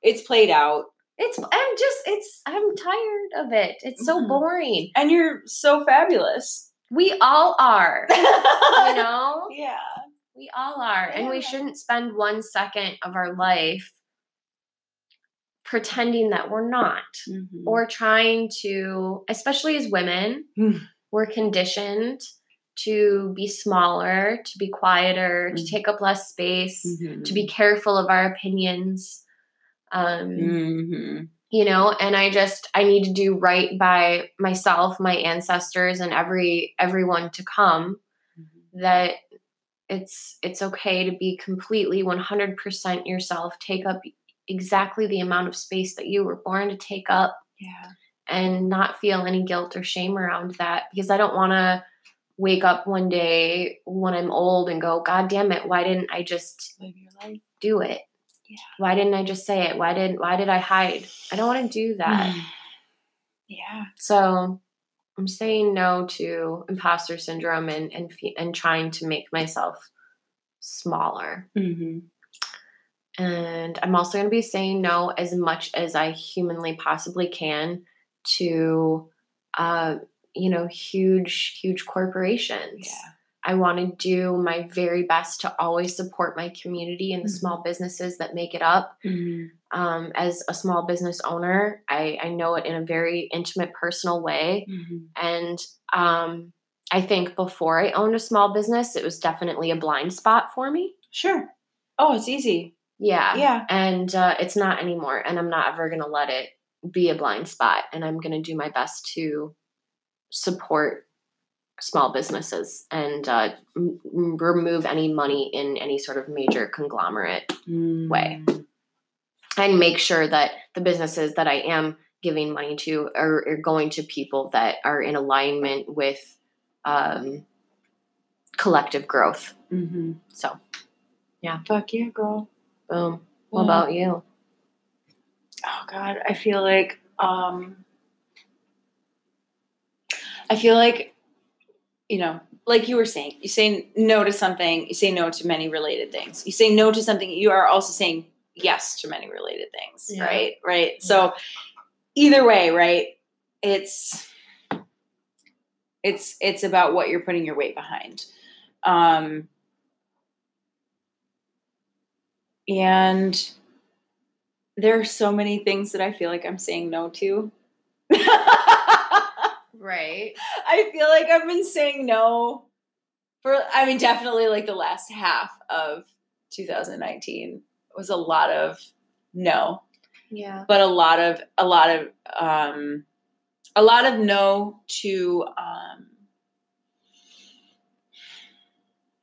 it's played out.
It's I'm just it's I'm tired of it. It's so
Mhm.
boring.
And you're so fabulous.
We all are. You
you
know?
Yeah.
We all are. And we shouldn't spend one second of our life pretending that we're not
Mm-hmm.
or trying to, especially as women,
Mm.
we're conditioned to be smaller, to be quieter, to
Mhm.
take up less space,
Mm-hmm.
to be careful of our opinions. Um,
Mm-hmm.
you know and i just i need to do right by myself my ancestors and every everyone to come that it's it's okay to be completely 100% yourself take up exactly the amount of space that you were born to take up
Yeah.
and not feel any guilt or shame around that because i don't want to wake up one day when i'm old and go god damn it why didn't i just
Live your life.
do it
Yeah.
why didn't i just say it why didn't why did i hide i don't want to do that
Yeah.
so I'm saying no to imposter syndrome and and and trying to make myself smaller. Mm-hmm. And I'm also going to be saying no as much as I humanly possibly can to, uh, you know, huge, huge corporations. Yeah. I want to do my very best to always support my community and the mm-hmm. small businesses that make it up. Mm-hmm. Um, as a small business owner, I, I, know it in a very intimate, personal way. Mm-hmm. And um, I think before I owned a small business, it was definitely a blind spot for me.
Sure. Oh, it's easy.
Yeah.
Yeah.
And uh, it's not anymore. And I'm not ever going to let it be a blind spot. And I'm going to do my best to support small businesses and uh, m- remove any money in any sort of major conglomerate mm. way and make sure that the businesses that i am giving money to are, are going to people that are in alignment with um, collective growth mm-hmm. so yeah
fuck yeah girl
boom what about you
oh god i feel like um i feel like you know, like you were saying, you say no to something, you say no to many related things. You say no to something, you are also saying yes to many related things, yeah. right? Right. Yeah. So either way, right? It's it's it's about what you're putting your weight behind. Um and there are so many things that I feel like I'm saying no to.
Right.
I feel like I've been saying no for, I mean, definitely like the last half of 2019 was a lot of no.
Yeah.
But a lot of, a lot of, um, a lot of no to, um,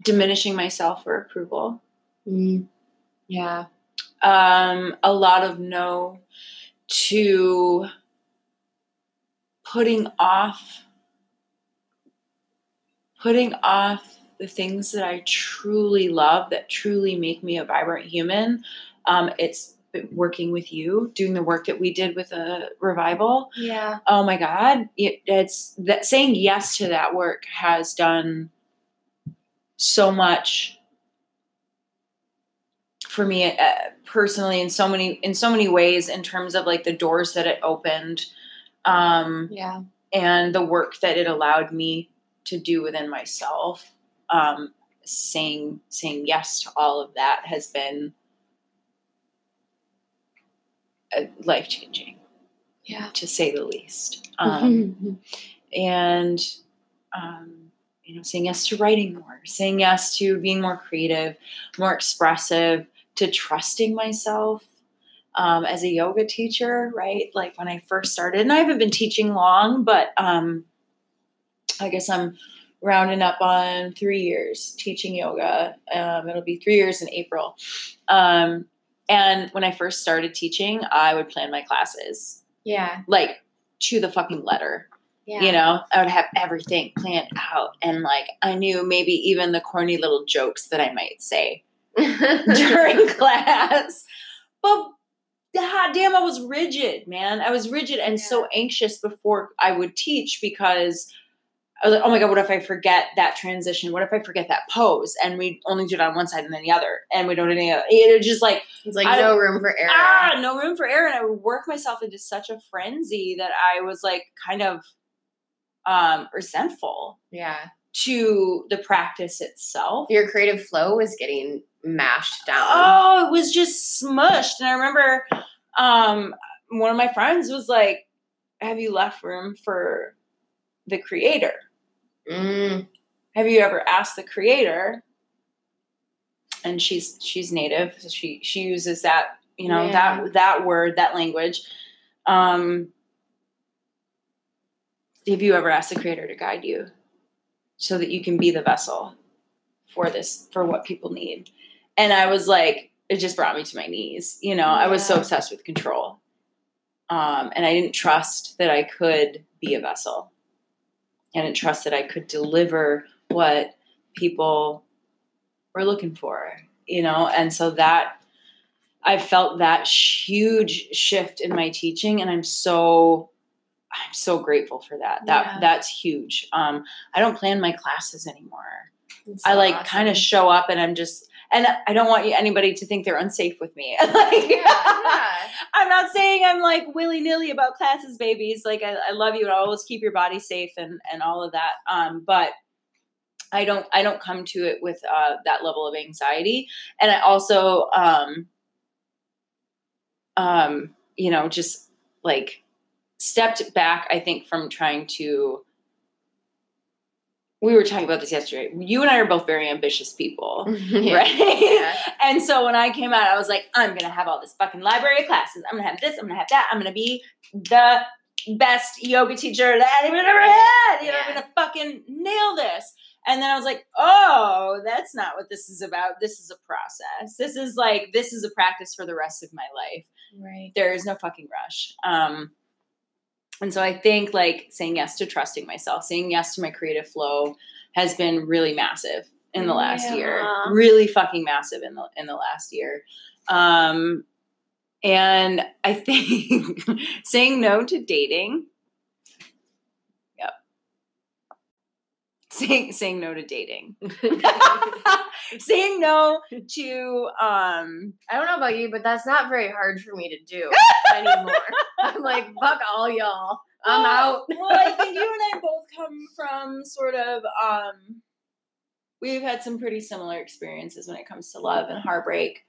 diminishing myself for approval.
Mm. Yeah.
Um, a lot of no to putting off putting off the things that I truly love that truly make me a vibrant human. Um, it's working with you, doing the work that we did with a revival.
Yeah.
Oh my God. It, it's that saying yes to that work has done so much for me uh, personally in so many in so many ways in terms of like the doors that it opened
um, yeah.
And the work that it allowed me to do within myself, um, saying saying yes to all of that has been life changing.
Yeah,
to say the least. Um, and um, you know, saying yes to writing more, saying yes to being more creative, more expressive, to trusting myself, um, as a yoga teacher, right? Like when I first started, and I haven't been teaching long, but um, I guess I'm rounding up on three years teaching yoga. Um, it'll be three years in April. Um, and when I first started teaching, I would plan my classes.
Yeah.
Like to the fucking letter.
Yeah.
You know, I would have everything planned out. And like, I knew maybe even the corny little jokes that I might say during class. But God damn, I was rigid, man. I was rigid and yeah. so anxious before I would teach because I was like, oh my God, what if I forget that transition? What if I forget that pose? And we only do it on one side and then the other. And we don't do any other. It just like,
it's like I, no room for error.
Ah, no room for error. And I would work myself into such a frenzy that I was like kind of um resentful.
Yeah.
To the practice itself.
Your creative flow was getting mashed down.
Oh, it was just smushed. And I remember um, one of my friends was like, Have you left room for the creator?
Mm.
Have you ever asked the creator? And she's she's native, so she she uses that, you know, yeah. that that word, that language. Um, have you ever asked the creator to guide you so that you can be the vessel for this for what people need and I was like, it just brought me to my knees. You know, yeah. I was so obsessed with control. Um, and I didn't trust that I could be a vessel. I didn't trust that I could deliver what people were looking for, you know? And so that I felt that huge shift in my teaching. And I'm so I'm so grateful for that. That
Yeah.
that's huge. Um, I don't plan my classes anymore. I like kind of show up and I'm just and I don't want you, anybody to think they're unsafe with me. like,
yeah, yeah.
I'm not saying I'm like willy nilly about classes, babies. Like I, I love you and I'll always keep your body safe and and all of that. Um, but I don't I don't come to it with uh, that level of anxiety, and I also um, um, you know just like stepped back. I think from trying to. We were talking about this yesterday. You and I are both very ambitious people,
Yeah.
right?
Yeah.
And so when I came out, I was like, I'm gonna have all this fucking library of classes. I'm gonna have this. I'm gonna have that. I'm gonna be the best yoga teacher that anyone ever had. You know, I'm gonna fucking nail this. And then I was like, oh, that's not what this is about. This is a process. This is like this is a practice for the rest of my life.
Right.
There is no fucking rush. Um, and so I think like saying yes to trusting myself, saying yes to my creative flow has been really massive in the last year. Really fucking massive in the in the last year. Um and I think saying no to dating. Yep. Saying saying no to dating. saying no to um
I don't know about you, but that's not very hard for me to do anymore. I'm like, fuck all y'all. I'm
well,
out.
well, I think you and I both come from sort of um we've had some pretty similar experiences when it comes to love and heartbreak.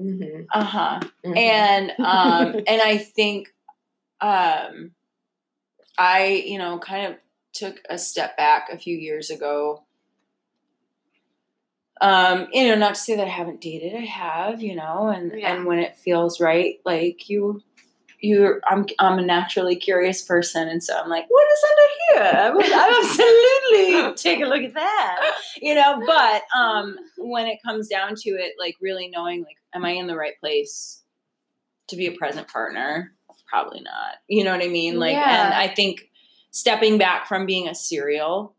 Mm-hmm.
Uh-huh. And um and I think um I, you know, kind of took a step back a few years ago. Um, you know, not to say that I haven't dated, I have, you know, and
Yeah.
and when it feels right, like you you I'm I'm a naturally curious person and so I'm like, what is under here? I would absolutely take a look at that. You know, but um when it comes down to it, like really knowing like, am I in the right place to be a present partner? Probably not. You know what I mean? Like
Yeah.
and I think stepping back from being a serial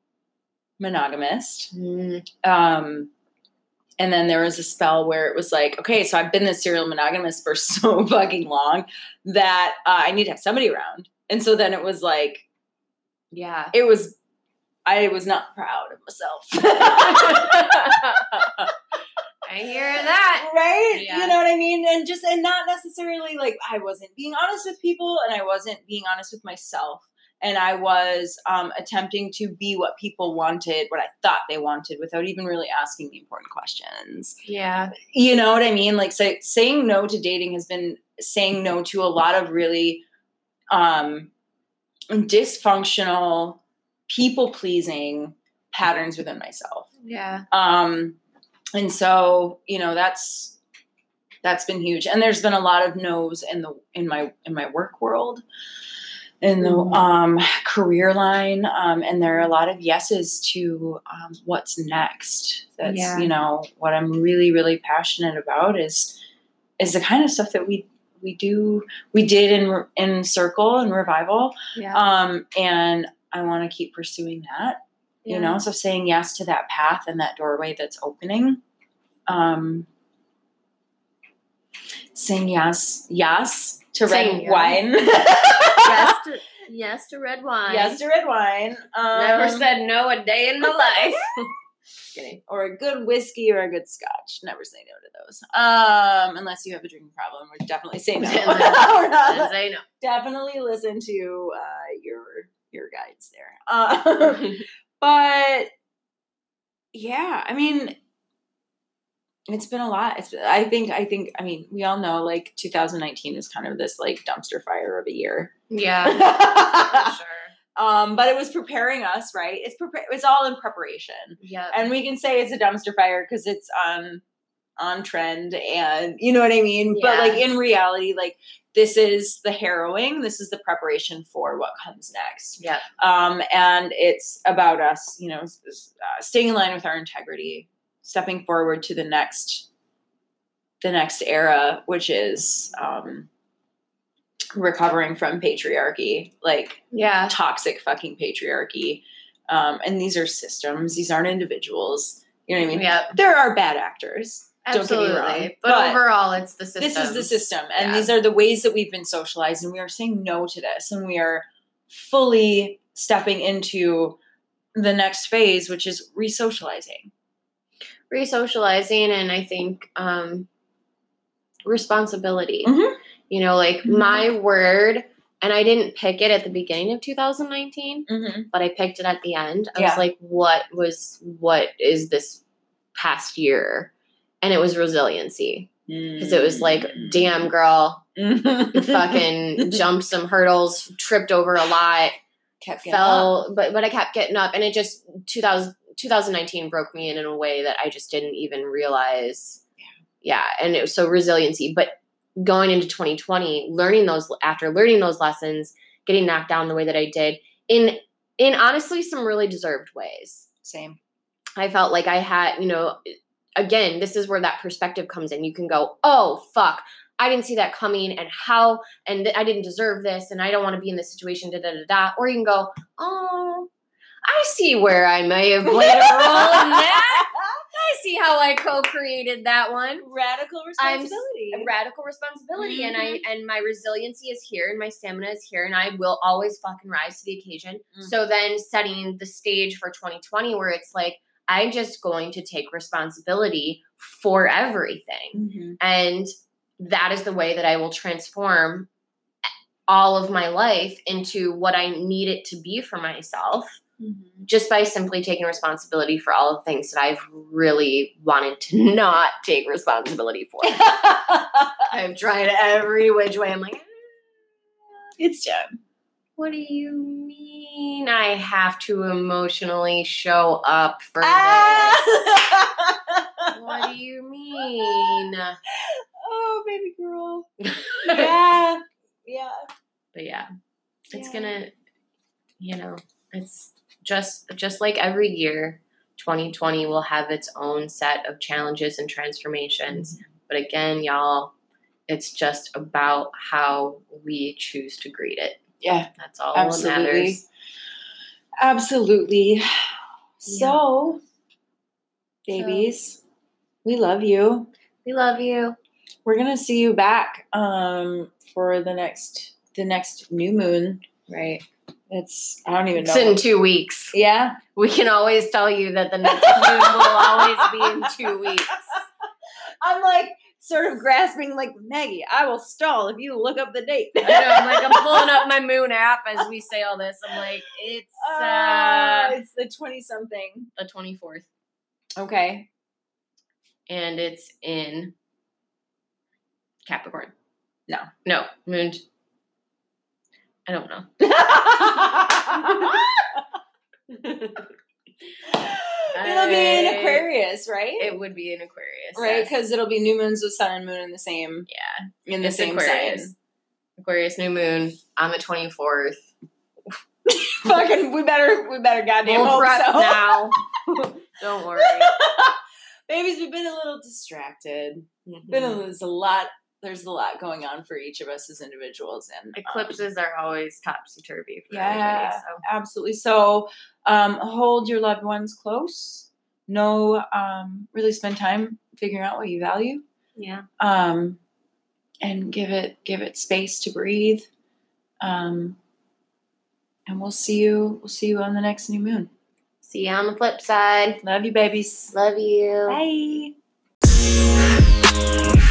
monogamist
Mm.
um and then there was a spell where it was like okay so i've been this serial monogamist for so fucking long that uh, i need to have somebody around and so then it was like
Yeah.
it was i was not proud of myself
I hear that.
right
Yeah.
you know what i mean and just and not necessarily like i wasn't being honest with people and i wasn't being honest with myself and i was um, attempting to be what people wanted what i thought they wanted without even really asking the important questions
Yeah.
you know what I mean? Like say, saying no to dating has been saying no to a lot of really um, dysfunctional, people pleasing patterns within myself.
Yeah.
Um, and so you know that's that's been huge. And there's been a lot of no's in the in my in my work world. In the
Mhm.
um, career line, um, and there are a lot of yeses to um, what's next. That's
Yeah.
you know what I'm really really passionate about is is the kind of stuff that we we do we did in in circle and revival
Yeah.
um and i want to keep pursuing that yeah. you know so saying yes to that path and that doorway that's opening um saying yes yes to
Saying
red
yes.
wine
yes, to, yes to red wine.
yes to red wine um,
Never said no a day in my life. Kidding.
or a good whiskey or a good scotch never say no to those um unless you have a drinking problem we're definitely saying no We're not-
say no.
definitely listen to uh, your your guides there. Uh, but yeah, I mean, it's been a lot. It's I think I think I mean we all know like 2019 is kind of this like dumpster fire of a year.
yeah. Sure.
um, but it was preparing us, right? It's prepare. It's all in preparation,
Yeah.
and we can say it's a dumpster fire because it's on on trend, and you know what I mean.
Yeah.
But like in reality, like this is the harrowing. This is the preparation for what comes next.
Yeah.
um, and it's about us, you know, uh, staying in line with our integrity, stepping forward to the next, the next era, which is um, recovering from patriarchy, like
Yeah.
toxic fucking patriarchy. Um, and these are systems; these aren't individuals. You know what I mean?
Yeah.
There are bad actors. Don't get me
Absolutely.
wrong,
but,
but
overall, it's the system.
This is the system, and
Yeah.
these are the ways that we've been socialized, and we are saying no to this, and we are fully stepping into the next phase, which is re-socializing.
Re-socializing, and I think um, responsibility.
Mhm.
You know, like
Mhm.
my word, and I didn't pick it at the beginning of 2019,
Mm-hmm.
but I picked it at the end. I
Yeah.
was like, what was, what is this past year? And it was resiliency. Because it was like,
Mm.
damn, girl, you fucking jumped some hurdles, tripped over a lot,
kept getting up.
fell, but but I kept getting up, and it just 2000, 2019 broke me in in a way that I just didn't even realize. Yeah, and it was so resiliency. But going into 2020, learning those after learning those lessons, getting knocked down the way that I did in in honestly some really deserved ways.
Same.
I felt like I had, you know, again, this is where that perspective comes in. You can go, oh, fuck, I didn't see that coming, and how, and th- I didn't deserve this, and I don't want to be in this situation, da da da da. Or you can go, oh, I see where I may have played a role in that. I see how I co created that one.
Radical
I'm
responsibility.
A radical responsibility, and I and my resiliency is here, and my stamina is here, and I will always fucking rise to the occasion.
Mm.
So then, setting the stage for 2020, where it's like I'm just going to take responsibility for everything,
Mhm.
and that is the way that I will transform all of my life into what I need it to be for myself
Mhm.
just by simply taking responsibility for all the things that I've really wanted to not take responsibility for. I've tried every which way. I'm like,
it's Jen.
what do you mean I have to emotionally show up for
Ah!
this? What do you mean?
oh, baby girl. Yeah. Yeah.
But yeah, it's
Yeah.
gonna, you know, it's just just like every year. 2020 will have its own set of challenges and transformations. But again, y'all, it's just about how we choose to greet it.
Yeah.
That's all that
Absolutely.
matters.
Absolutely. So, babies, we love you.
We love you.
We're gonna see you back um for the next the next new moon.
Right.
It's I don't even
It's
know.
It's in two weeks.
yeah.
We can always tell you that the next moon will always be in two weeks.
I'm like sort of grasping like Maggie, I will stall if you look up the date.
I know. I'm like, I'm pulling up my moon app as we say all this. I'm like, it's
Uh,
uh,
it's the 20 something.
the 24th.
Okay.
And it's in Capricorn.
No.
No. Moon. I don't know.
It'll be in Aquarius, right?
It would be in Aquarius.
right,
yes.
because it'll be new moons with sun and moon in the same
Yeah.
in the
It's
same
Aquarius.
sign.
Aquarius new moon on the 24th.
Fucking, we better, we better goddamn
We'll
hope so.
now. Don't worry.
Babies, we've been a little distracted.
Mm-hmm.
Been a, there's a lot. There's a lot going on for each of us as individuals, and um,
Eclipses are always topsy turvy for
Yeah.
everybody. So
absolutely. So, um, hold your loved ones close. No, um, really spend time figuring out what you value.
yeah.
um, and give it give it space to breathe. Um, and we'll see you. We'll see you on the next new moon.
See you on the flip side.
Love you, babies.
Love you.
Bye.